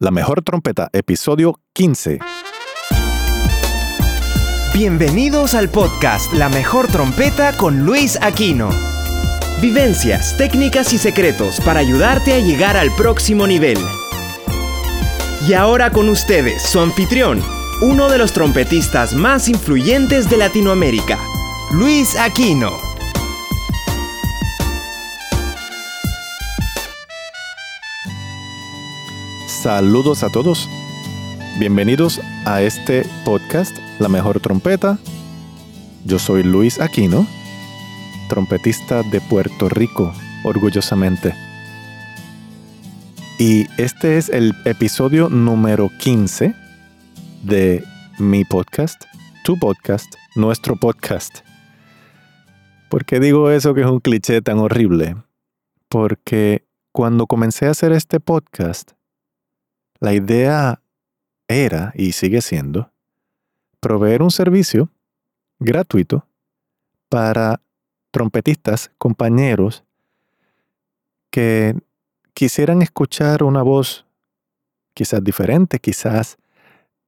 La mejor trompeta, episodio 15. Bienvenidos al podcast La mejor trompeta con Luis Aquino. Vivencias, técnicas y secretos para ayudarte a llegar al próximo nivel. Y ahora con ustedes, su anfitrión, uno de los trompetistas más influyentes de Latinoamérica, Luis Aquino. Saludos a todos. Bienvenidos a este podcast, La Mejor Trompeta. Yo soy Luis Aquino, trompetista de Puerto Rico, orgullosamente. Y este es el episodio número 15 de mi podcast, tu podcast, nuestro podcast. ¿Por qué digo eso que es un cliché tan horrible? Porque cuando comencé a hacer este podcast, la idea era y sigue siendo proveer un servicio gratuito para trompetistas, compañeros que quisieran escuchar una voz quizás diferente, quizás,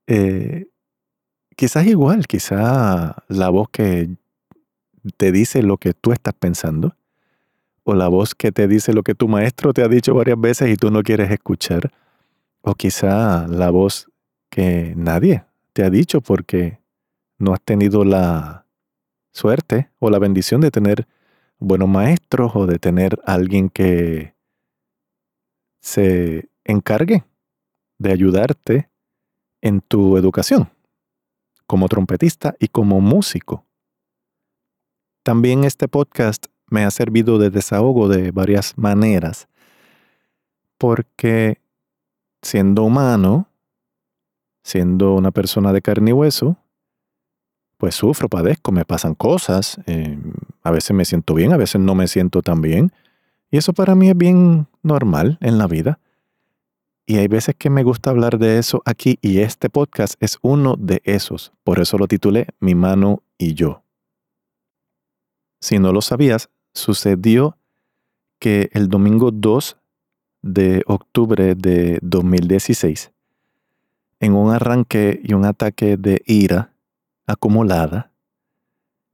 eh, quizás igual, quizás la voz que te dice lo que tú estás pensando, o la voz que te dice lo que tu maestro te ha dicho varias veces y tú no quieres escuchar o quizá la voz que nadie te ha dicho porque no has tenido la suerte o la bendición de tener buenos maestros o de tener alguien que se encargue de ayudarte en tu educación como trompetista y como músico. También este podcast me ha servido de desahogo de varias maneras porque siendo humano, siendo una persona de carne y hueso, pues sufro, padezco, me pasan cosas, eh, a veces me siento bien, a veces no me siento tan bien, y eso para mí es bien normal en la vida. Y hay veces que me gusta hablar de eso aquí y este podcast es uno de esos, por eso lo titulé Mi mano y yo. Si no lo sabías, sucedió que el domingo 2 de octubre de 2016, en un arranque y un ataque de ira acumulada,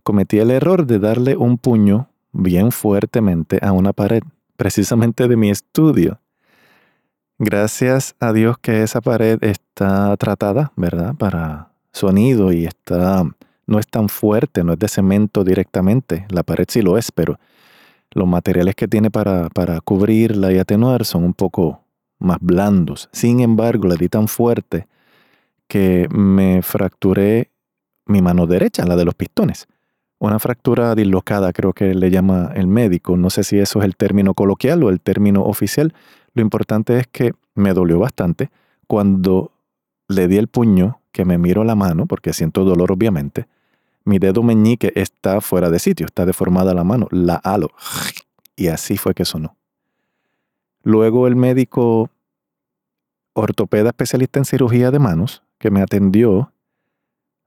cometí el error de darle un puño bien fuertemente a una pared, precisamente de mi estudio. Gracias a Dios que esa pared está tratada, ¿verdad? Para sonido y está no es tan fuerte, no es de cemento directamente. La pared sí lo es, pero los materiales que tiene para, cubrirla y atenuar son un poco más blandos. Sin embargo, le di tan fuerte que me fracturé mi mano derecha, la de los pistones. Una fractura dislocada, creo que le llama el médico. No sé si eso es el término coloquial o el término oficial. Lo importante es que me dolió bastante cuando le di el puño, que me miro la mano, porque siento dolor obviamente, mi dedo meñique está fuera de sitio, está deformada la mano, la halo. Y así fue que sonó. Luego el médico ortopeda especialista en cirugía de manos que me atendió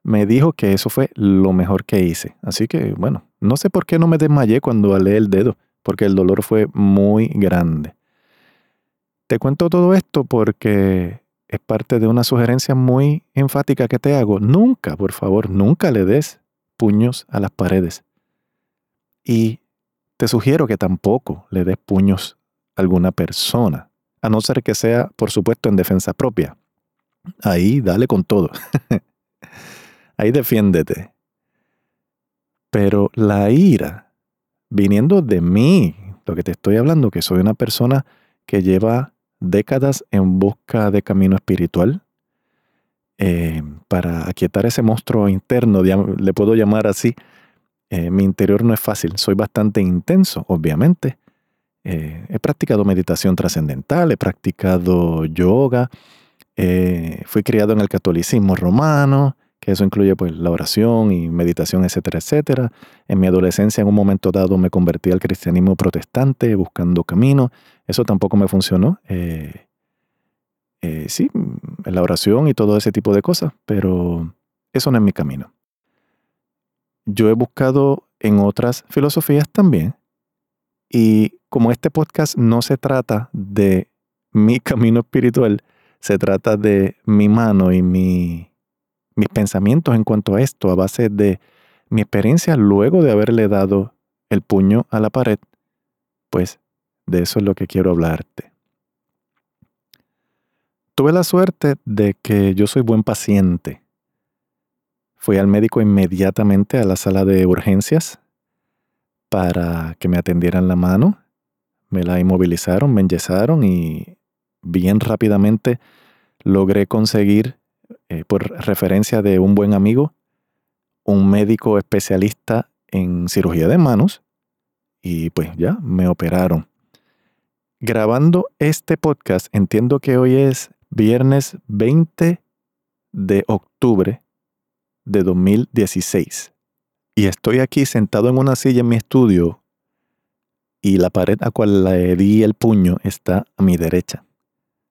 me dijo que eso fue lo mejor que hice. Así que, bueno, no sé por qué no me desmayé cuando alé el dedo, porque el dolor fue muy grande. Te cuento todo esto porque es parte de una sugerencia muy enfática que te hago. Nunca, por favor, nunca le des puños a las paredes. Y te sugiero que tampoco le des puños a alguna persona, a no ser que sea, por supuesto, en defensa propia. Ahí dale con todo. Ahí defiéndete. Pero la ira, viniendo de mí, lo que te estoy hablando, que soy una persona que lleva décadas en busca de camino espiritual, eh, para aquietar ese monstruo interno, le puedo llamar así. Eh, mi interior no es fácil, soy bastante intenso, obviamente. Eh, he practicado meditación trascendental, he practicado yoga, fui criado en el catolicismo romano, que eso incluye pues la oración y meditación, etcétera, etcétera. En mi adolescencia, en un momento dado, me convertí al cristianismo protestante buscando camino. Eso tampoco me funcionó. Eh, sí, mm, la oración y todo ese tipo de cosas, pero eso no es mi camino. Yo he buscado en otras filosofías también, y como este podcast no se trata de mi camino espiritual, se trata de mi mano y mi, mis pensamientos en cuanto a esto, a base de mi experiencia luego de haberle dado el puño a la pared, pues de eso es lo que quiero hablarte. Tuve la suerte de que yo soy buen paciente. Fui al médico inmediatamente a la sala de urgencias para que me atendieran la mano. Me la inmovilizaron, me enyesaron y bien rápidamente logré conseguir, eh, por referencia de un buen amigo, un médico especialista en cirugía de manos y pues ya me operaron. Grabando este podcast, entiendo que hoy es viernes 20 de octubre de 2016. Y estoy aquí sentado en una silla en mi estudio y la pared a cual le di el puño está a mi derecha.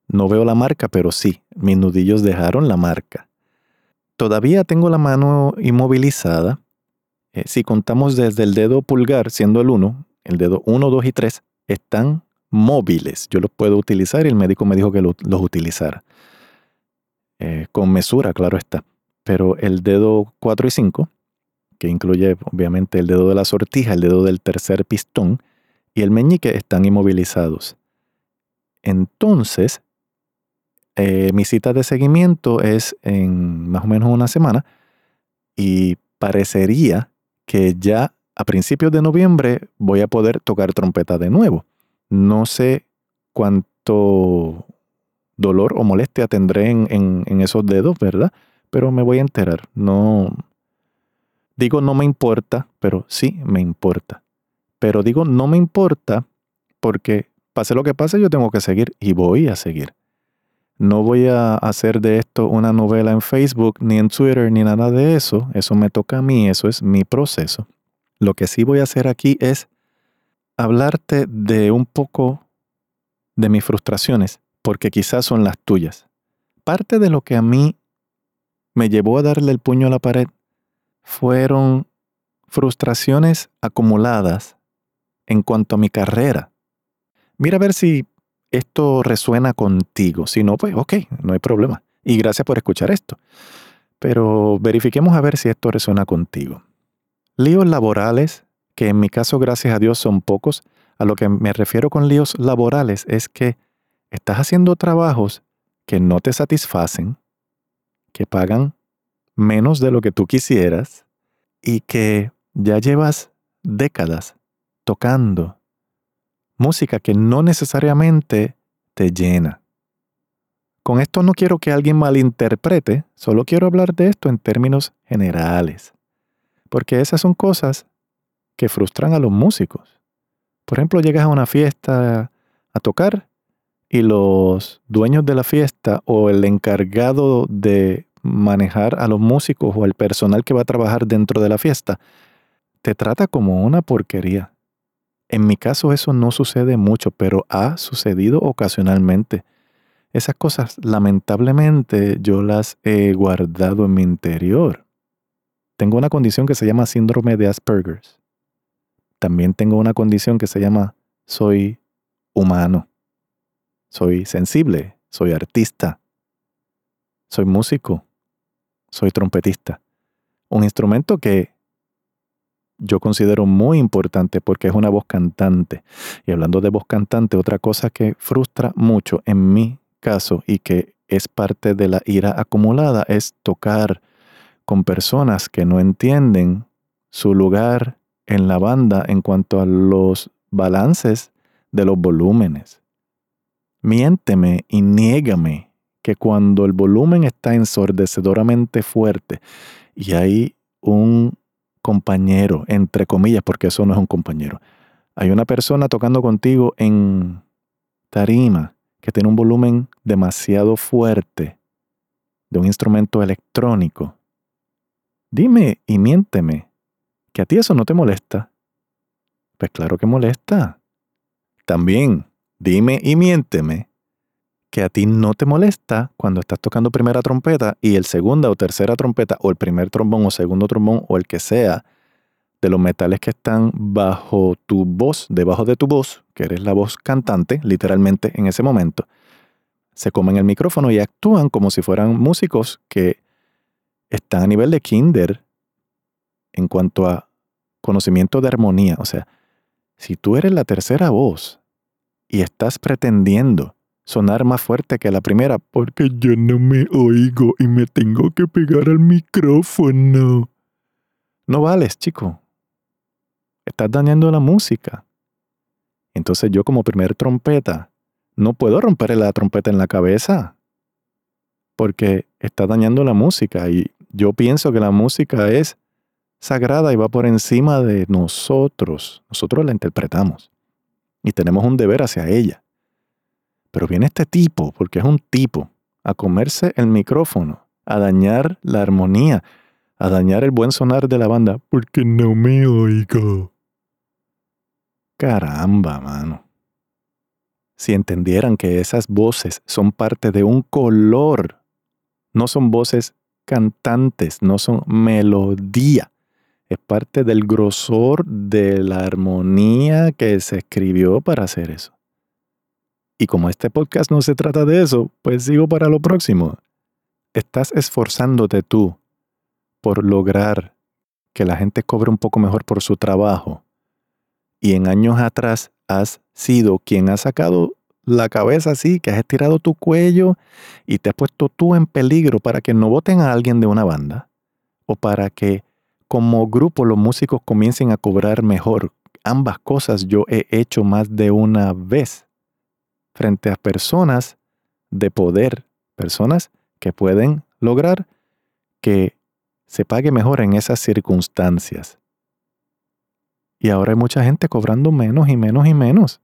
No veo la marca, pero sí, mis nudillos dejaron la marca. Todavía tengo la mano inmovilizada. Eh, si contamos desde el dedo pulgar, siendo el 1, el dedo 1, 2 y 3, están móviles. Yo los puedo utilizar y el médico me dijo que los utilizara. Eh, con mesura, claro está. Pero el dedo 4 y 5, que incluye obviamente el dedo de la sortija, el dedo del tercer pistón y el meñique, están inmovilizados. Entonces, eh, mi cita de seguimiento es en más o menos una semana y parecería que ya a principios de noviembre voy a poder tocar trompeta de nuevo. No sé cuánto dolor o molestia tendré en, esos dedos, ¿verdad? Pero me voy a enterar. No. Digo no me importa, pero sí me importa. Pero digo no me importa porque pase lo que pase, yo tengo que seguir y voy a seguir. No voy a hacer de esto una novela en Facebook, ni en Twitter, ni nada de eso. Eso me toca a mí, eso es mi proceso. Lo que sí voy a hacer aquí es hablarte de un poco de mis frustraciones, porque quizás son las tuyas. Parte de lo que a mí me llevó a darle el puño a la pared fueron frustraciones acumuladas en cuanto a mi carrera. Mira a ver si esto resuena contigo. Si no, pues ok, no hay problema. Y gracias por escuchar esto. Pero verifiquemos a ver si esto resuena contigo. Líos laborales que en mi caso, gracias a Dios, son pocos. A lo que me refiero con líos laborales es que estás haciendo trabajos que no te satisfacen, que pagan menos de lo que tú quisieras y que ya llevas décadas tocando música que no necesariamente te llena. Con esto no quiero que alguien malinterprete, solo quiero hablar de esto en términos generales, porque esas son cosas que frustran a los músicos. Por ejemplo, llegas a una fiesta a tocar y los dueños de la fiesta o el encargado de manejar a los músicos o al personal que va a trabajar dentro de la fiesta te trata como una porquería. En mi caso eso no sucede mucho, pero ha sucedido ocasionalmente. Esas cosas lamentablemente yo las he guardado en mi interior. Tengo una condición que se llama síndrome de Asperger's también tengo una condición que se llama soy humano, soy sensible, soy artista, soy músico, soy trompetista. Un instrumento que yo considero muy importante porque es una voz cantante. Y hablando de voz cantante, otra cosa que frustra mucho en mi caso y que es parte de la ira acumulada es tocar con personas que no entienden su lugar en la banda en cuanto a los balances de los volúmenes. Miénteme y niégame que cuando el volumen está ensordecedoramente fuerte y hay un compañero, entre comillas, porque eso no es un compañero, hay una persona tocando contigo en tarima que tiene un volumen demasiado fuerte de un instrumento electrónico. Dime y miénteme ¿Que a ti eso no te molesta? Pues claro que molesta. También, dime y miénteme que a ti no te molesta cuando estás tocando primera trompeta y el segunda o tercera trompeta o el primer trombón o segundo trombón o el que sea de los metales que están bajo tu voz, debajo de tu voz, que eres la voz cantante, literalmente en ese momento, se comen el micrófono y actúan como si fueran músicos que están a nivel de kinder en cuanto a conocimiento de armonía. O sea, si tú eres la tercera voz y estás pretendiendo sonar más fuerte que la primera porque yo no me oigo y me tengo que pegar al micrófono. No vales, chico. Estás dañando la música. Entonces yo como primer trompeta no puedo romperle la trompeta en la cabeza porque está dañando la música y yo pienso que la música es sagrada y va por encima de nosotros. Nosotros la interpretamos y tenemos un deber hacia ella. Pero viene este tipo, porque es un tipo, a comerse el micrófono, a dañar la armonía, a dañar el buen sonar de la banda, porque no me oigo. Caramba, mano. Si entendieran que esas voces son parte de un color, no son voces cantantes, no son melodía, es parte del grosor de la armonía que se escribió para hacer eso. Y como este podcast no se trata de eso, pues sigo para lo próximo. Estás esforzándote tú por lograr que la gente cobre un poco mejor por su trabajo. Y en años atrás has sido quien ha sacado la cabeza así, que has estirado tu cuello y te has puesto tú en peligro para que no voten a alguien de una banda o para que como grupo los músicos comiencen a cobrar mejor. Ambas cosas yo he hecho más de una vez frente a personas de poder, personas que pueden lograr que se pague mejor en esas circunstancias. Y ahora hay mucha gente cobrando menos y menos y menos.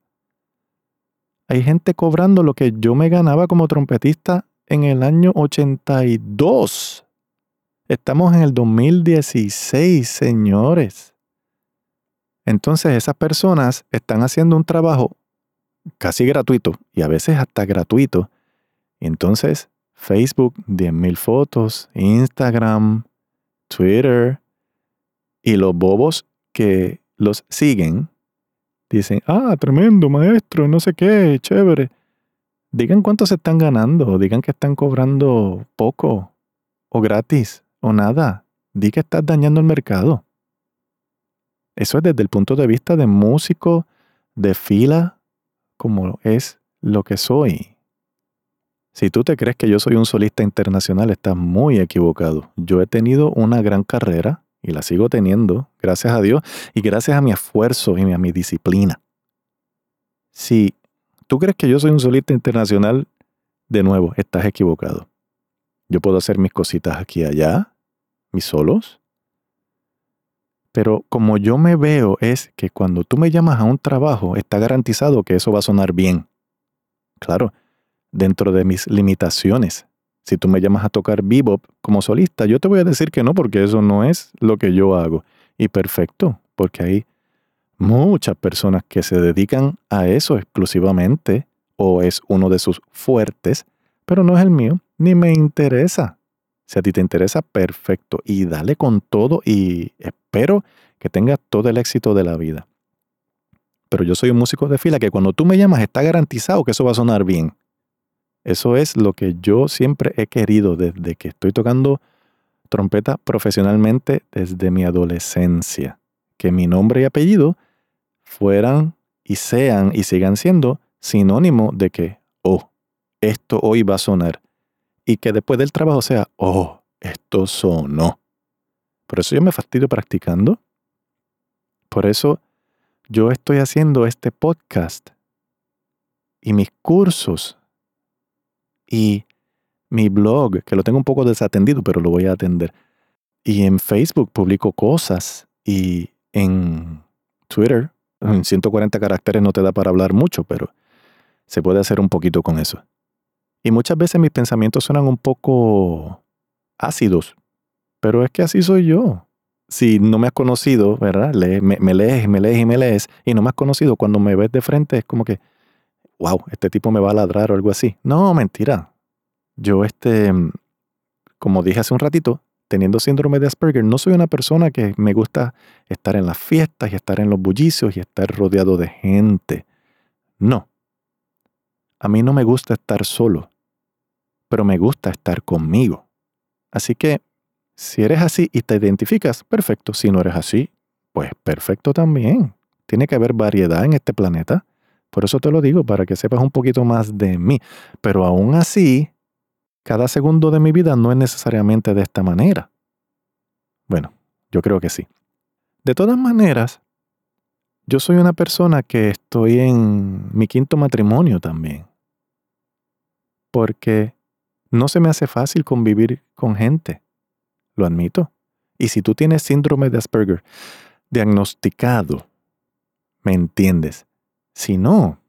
Hay gente cobrando lo que yo me ganaba como trompetista en el año 82. Estamos en el 2016, señores. Entonces esas personas están haciendo un trabajo casi gratuito y a veces hasta gratuito. Entonces, Facebook, 10.000 fotos, Instagram, Twitter y los bobos que los siguen dicen, ah, tremendo maestro, no sé qué, chévere. Digan cuánto se están ganando, digan que están cobrando poco o gratis o nada. Di que estás dañando el mercado. Eso es desde el punto de vista de músico de fila como es lo que soy. Si tú te crees que yo soy un solista internacional, estás muy equivocado. Yo he tenido una gran carrera y la sigo teniendo, gracias a Dios y gracias a mi esfuerzo y a mi disciplina. Si tú crees que yo soy un solista internacional, de nuevo, estás equivocado. Yo puedo hacer mis cositas aquí y allá, mis solos, pero como yo me veo es que cuando tú me llamas a un trabajo, está garantizado que eso va a sonar bien. Claro, dentro de mis limitaciones. Si tú me llamas a tocar bebop como solista, yo te voy a decir que no, porque eso no es lo que yo hago. Y perfecto, porque hay muchas personas que se dedican a eso exclusivamente, o es uno de sus fuertes, pero no es el mío, ni me interesa. Si a ti te interesa, perfecto. Y dale con todo y espero que tengas todo el éxito de la vida. Pero yo soy un músico de fila que cuando tú me llamas está garantizado que eso va a sonar bien. Eso es lo que yo siempre he querido desde que estoy tocando trompeta profesionalmente desde mi adolescencia. Que mi nombre y apellido fueran y sean y sigan siendo sinónimo de que, oh, esto hoy va a sonar y que después del trabajo sea, oh, esto sonó. Por eso yo me fastidio practicando. Por eso yo estoy haciendo este podcast y mis cursos y mi blog, que lo tengo un poco desatendido, pero lo voy a atender. Y en Facebook publico cosas y en Twitter, en 140 caracteres no te da para hablar mucho, pero se puede hacer un poquito con eso. Y muchas veces mis pensamientos suenan un poco ácidos, pero es que así soy yo. Si no me has conocido, ¿verdad? me, me, lees, me lees y me lees, y no me has conocido, cuando me ves de frente es como que, wow, este tipo me va a ladrar o algo así. No, mentira. Yo, este, como dije hace un ratito, teniendo síndrome de Asperger, no soy una persona que me gusta estar en las fiestas y estar en los bullicios y estar rodeado de gente. No. A mí no me gusta estar solo. Pero me gusta estar conmigo. Así que, si eres así y te identificas, perfecto. Si no eres así, pues perfecto también. Tiene que haber variedad en este planeta. Por eso te lo digo, para que sepas un poquito más de mí. Pero aún así, cada segundo de mi vida no es necesariamente de esta manera. Bueno, yo creo que sí. De todas maneras, yo soy una persona que estoy en mi quinto matrimonio también. Porque no se me hace fácil convivir con gente. Lo admito. Y si tú tienes síndrome de Asperger diagnosticado, ¿me entiendes? Si no,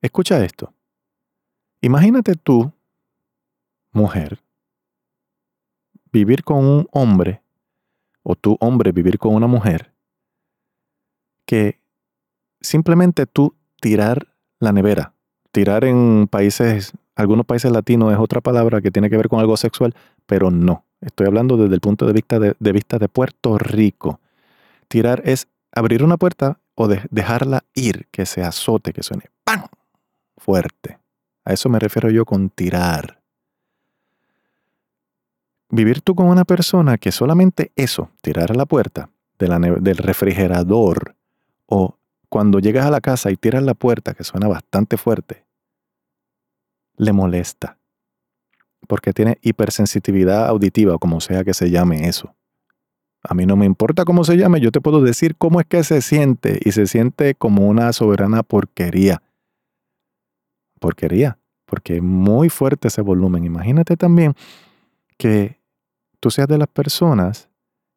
escucha esto. Imagínate tú, mujer, vivir con un hombre, o tú, hombre, vivir con una mujer, que simplemente tú tirar la nevera, tirar en países, algunos países latinos es otra palabra que tiene que ver con algo sexual, pero no. Estoy hablando desde el punto de vista de, vista de Puerto Rico. Tirar es abrir una puerta o dejarla ir, que se azote, que suene ¡pam! fuerte. A eso me refiero yo con tirar. Vivir tú con una persona que solamente eso, tirar a la puerta del refrigerador, o cuando llegas a la casa y tiras la puerta, que suena bastante fuerte, le molesta. Porque tiene hipersensitividad auditiva, o como sea que se llame eso. A mí no me importa cómo se llame, yo te puedo decir cómo es que se siente y se siente como una soberana porquería. Porquería, porque es muy fuerte ese volumen. Imagínate también que tú seas de las personas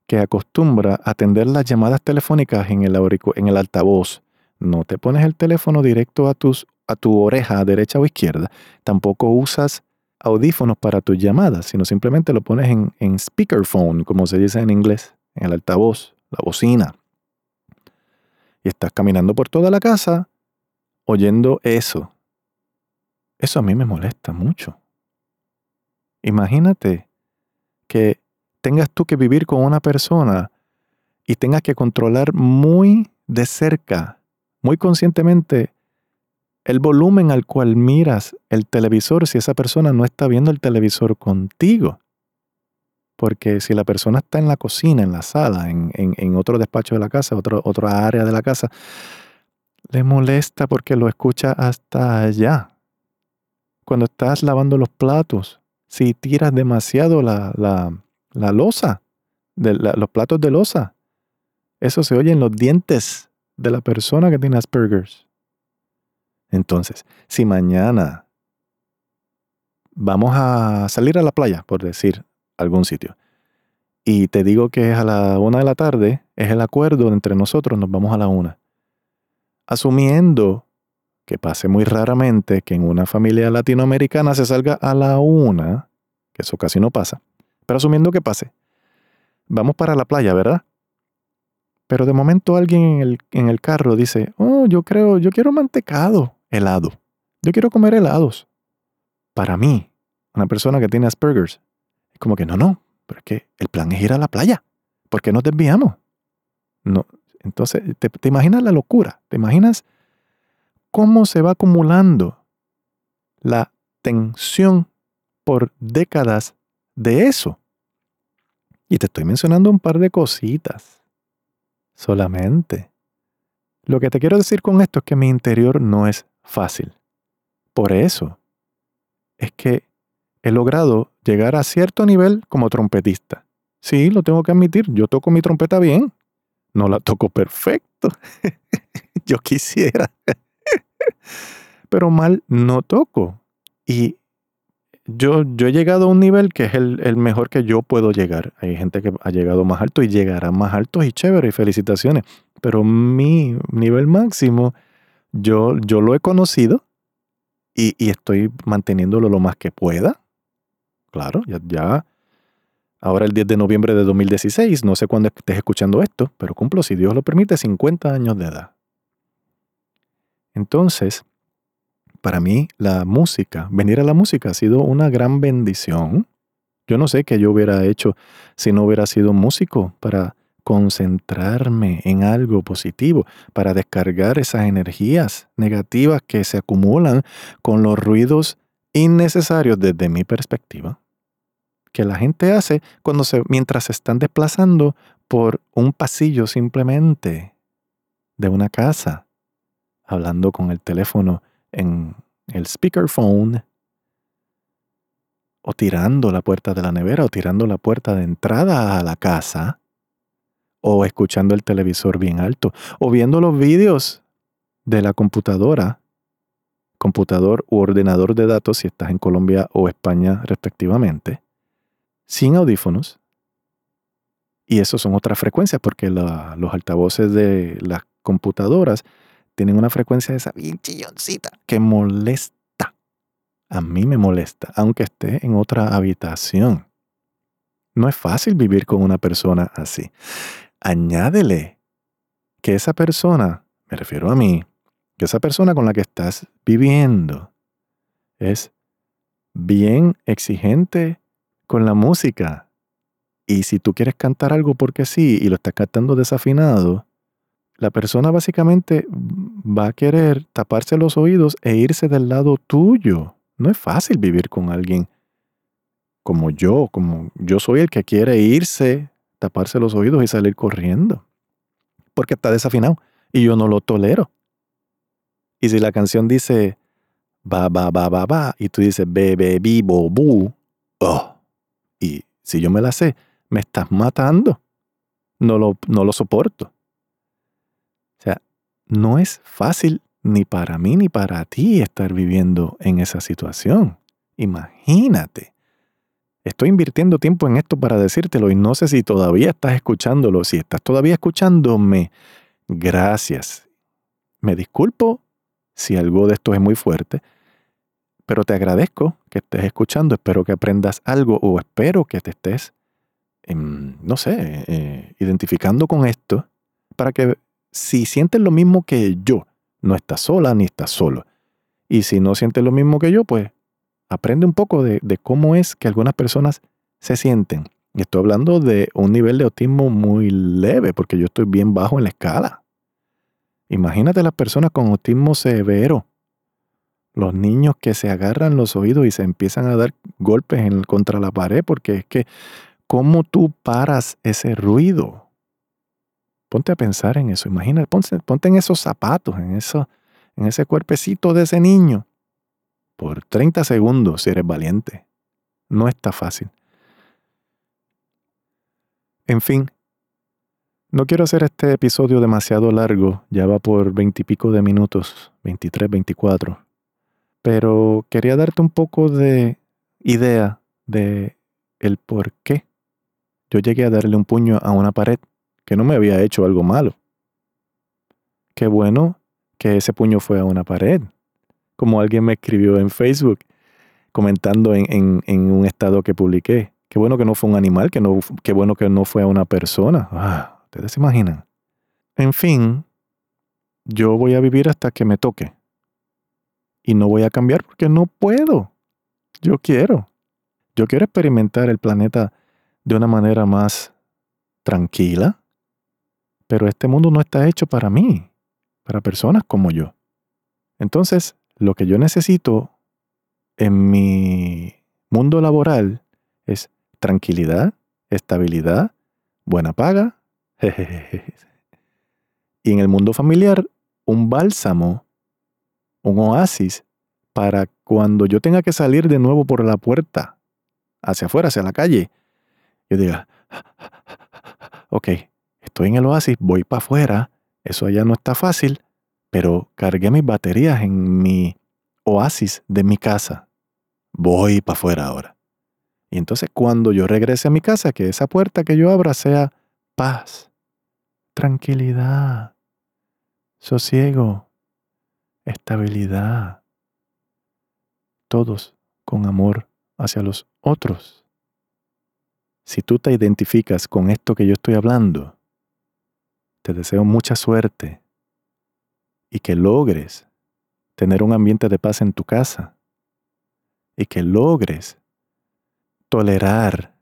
que acostumbra a atender las llamadas telefónicas en el, en el altavoz. No te pones el teléfono directo a, tus, a tu oreja, derecha o izquierda. Tampoco usas audífonos para tus llamadas, sino simplemente lo pones en, en speakerphone, como se dice en inglés, en el altavoz, la bocina. Y estás caminando por toda la casa oyendo eso. Eso a mí me molesta mucho. Imagínate que tengas tú que vivir con una persona y tengas que controlar muy de cerca, muy conscientemente, el volumen al cual miras el televisor si esa persona no está viendo el televisor contigo. Porque si la persona está en la cocina, en la sala, en, otro despacho de la casa, otro, otra área de la casa, le molesta porque lo escucha hasta allá. Cuando estás lavando los platos, si tiras demasiado la, la losa, de los platos de losa. Eso se oye en los dientes de la persona que tiene Asperger's. Entonces, si mañana vamos a salir a la playa, por decir algún sitio, y te digo que es a la una de la tarde, es el acuerdo entre nosotros, nos vamos a la una. Asumiendo que pase muy raramente que en una familia latinoamericana se salga a la una, que eso casi no pasa, pero asumiendo que pase. Vamos para la playa, ¿verdad? Pero de momento alguien en el, en el carro dice, oh, yo creo, yo quiero mantecado, helado. Yo quiero comer helados. Para mí, una persona que tiene Asperger's, es como que no, no, pero es que el plan es ir a la playa. ¿Por qué nos desviamos? No, entonces, te, te imaginas la locura, te imaginas cómo se va acumulando la tensión por décadas de eso. Y te estoy mencionando un par de cositas. Solamente. Lo que te quiero decir con esto es que mi interior no es fácil. Por eso es que he logrado llegar a cierto nivel como trompetista. Sí, lo tengo que admitir, yo toco mi trompeta bien. No la toco perfecto. yo quisiera. Pero mal no toco. Y yo, yo he llegado a un nivel que es el, mejor que yo puedo llegar. Hay gente que ha llegado más alto y llegará más alto y chévere, y felicitaciones. Pero mi nivel máximo, yo, yo lo he conocido y, estoy manteniéndolo lo más que pueda. Claro, ya, ya. Ahora el 10 de noviembre de 2016, no sé cuándo estés escuchando esto, pero cumplo, si Dios lo permite, 50 años de edad. Entonces, para mí la música, venir a la música ha sido una gran bendición. Yo no sé qué yo hubiera hecho si no hubiera sido músico para concentrarme en algo positivo, para descargar esas energías negativas que se acumulan con los ruidos innecesarios desde mi perspectiva. Que la gente hace cuando se, mientras se están desplazando por un pasillo simplemente de una casa, hablando con el teléfono en el speakerphone, o tirando la puerta de la nevera, o tirando la puerta de entrada a la casa, o escuchando el televisor bien alto, o viendo los vídeos de la computadora, computador u ordenador de datos si estás en Colombia o España respectivamente, sin audífonos. Y eso son otras frecuencias porque los altavoces de las computadoras tienen una frecuencia de esa bien chilloncita que molesta. A mí me molesta, aunque esté en otra habitación. No es fácil vivir con una persona así. Añádele que esa persona, me refiero a mí, que esa persona con la que estás viviendo es bien exigente con la música. Y si tú quieres cantar algo porque sí y lo estás cantando desafinado, la persona básicamente va a querer taparse los oídos e irse del lado tuyo. No es fácil vivir con alguien como yo, como yo soy el que quiere irse, taparse los oídos y salir corriendo. Porque está desafinado y yo no lo tolero. Y si la canción dice ba, ba, ba, ba, ba, y tú dices be, be, bi, bo, bu, oh, y si yo me la sé, me estás matando. No lo, no lo soporto. O sea, no es fácil ni para mí ni para ti estar viviendo en esa situación. Imagínate. Estoy invirtiendo tiempo en esto para decírtelo y no sé si todavía estás escuchándolo. Si estás todavía escuchándome, gracias. Me disculpo si algo de esto es muy fuerte, pero te agradezco que estés escuchando, espero que aprendas algo o espero que te estés, em, no sé, eh, identificando con esto para que si sientes lo mismo que yo, no estás sola ni estás solo. Y si no sientes lo mismo que yo, pues aprende un poco de, cómo es que algunas personas se sienten. Y estoy hablando de un nivel de autismo muy leve, porque yo estoy bien bajo en la escala. Imagínate las personas con autismo severo. Los niños que se agarran los oídos y se empiezan a dar golpes en, contra la pared, porque es que, ¿cómo tú paras ese ruido? Ponte a pensar en eso. Imagínate, ponte, en esos zapatos, en, eso, en ese cuerpecito de ese niño. Por 30 segundos, si eres valiente. No está fácil. En fin, no quiero hacer este episodio demasiado largo, ya va por veintipico de minutos, 23, 24. Pero quería darte un poco de idea de el por qué yo llegué a darle un puño a una pared que no me había hecho algo malo. Qué bueno que ese puño fue a una pared, como alguien me escribió en Facebook, comentando en, un estado que publiqué. Qué bueno que no fue un animal, que no, qué bueno que no fue una persona. Ah, Ustedes se imaginan. En fin, yo voy a vivir hasta que me toque. Y no voy a cambiar porque no puedo. Yo quiero. Yo quiero experimentar el planeta de una manera más tranquila. Pero este mundo no está hecho para mí, para personas como yo. Entonces, lo que yo necesito en mi mundo laboral es tranquilidad, estabilidad, buena paga y en el mundo familiar, un bálsamo, un oasis para cuando yo tenga que salir de nuevo por la puerta, hacia afuera, hacia la calle, yo diga, ok, estoy en el oasis, voy para afuera, eso allá no está fácil, pero cargué mis baterías en mi oasis de mi casa. Voy para afuera ahora. Y entonces cuando yo regrese a mi casa, que esa puerta que yo abra sea paz, tranquilidad, sosiego, estabilidad. Todos con amor hacia los otros. Si tú te identificas con esto que yo estoy hablando, te deseo mucha suerte y que logres tener un ambiente de paz en tu casa y que logres tolerar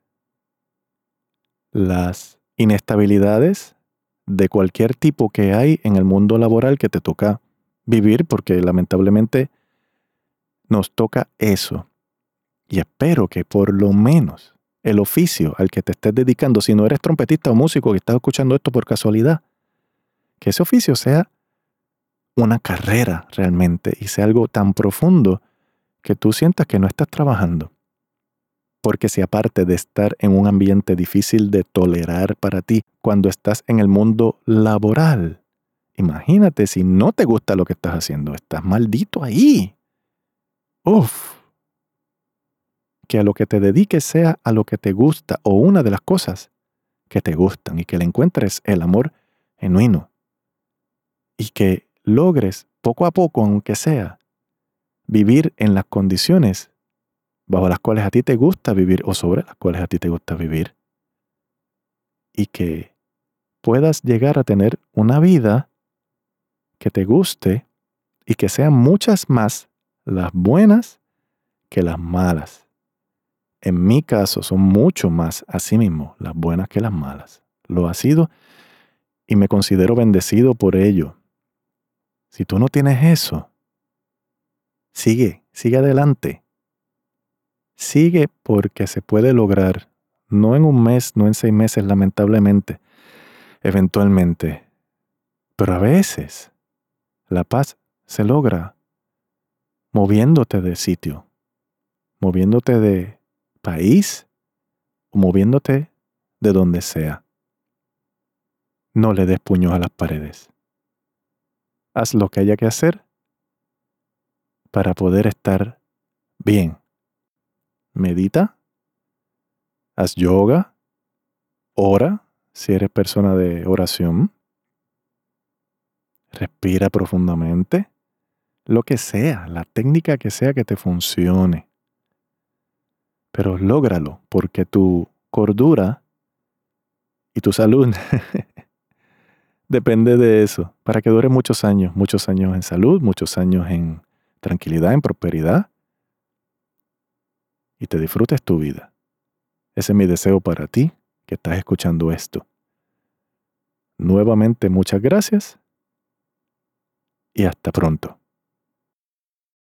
las inestabilidades de cualquier tipo que hay en el mundo laboral que te toca vivir, porque lamentablemente nos toca eso. Y espero que por lo menos el oficio al que te estés dedicando, si no eres trompetista o músico que estás escuchando esto por casualidad, que ese oficio sea una carrera realmente y sea algo tan profundo que tú sientas que no estás trabajando. Porque si aparte de estar en un ambiente difícil de tolerar para ti, cuando estás en el mundo laboral, imagínate si no te gusta lo que estás haciendo, estás maldito ahí. Uf. Que a lo que te dediques sea a lo que te gusta o una de las cosas que te gustan y que le encuentres el amor genuino. Y que logres poco a poco, aunque sea, vivir en las condiciones bajo las cuales a ti te gusta vivir o sobre las cuales a ti te gusta vivir. Y que puedas llegar a tener una vida que te guste y que sean muchas más las buenas que las malas. En mi caso son mucho más así mismo las buenas que las malas. Lo ha sido y me considero bendecido por ello. Si tú no tienes eso, sigue, sigue adelante. Sigue porque se puede lograr, no en un mes, no en seis meses, lamentablemente, eventualmente, pero a veces la paz se logra moviéndote de sitio, moviéndote de país o moviéndote de donde sea. No le des puños a las paredes. Haz lo que haya que hacer para poder estar bien. Medita, haz yoga, ora, si eres persona de oración, respira profundamente, lo que sea, la técnica que sea que te funcione. Pero lógralo, porque tu cordura y tu salud depende de eso, para que dure muchos años, muchos años en salud, muchos años en tranquilidad, en prosperidad y te disfrutes tu vida. Ese es mi deseo para ti que estás escuchando esto. Nuevamente muchas gracias y hasta pronto.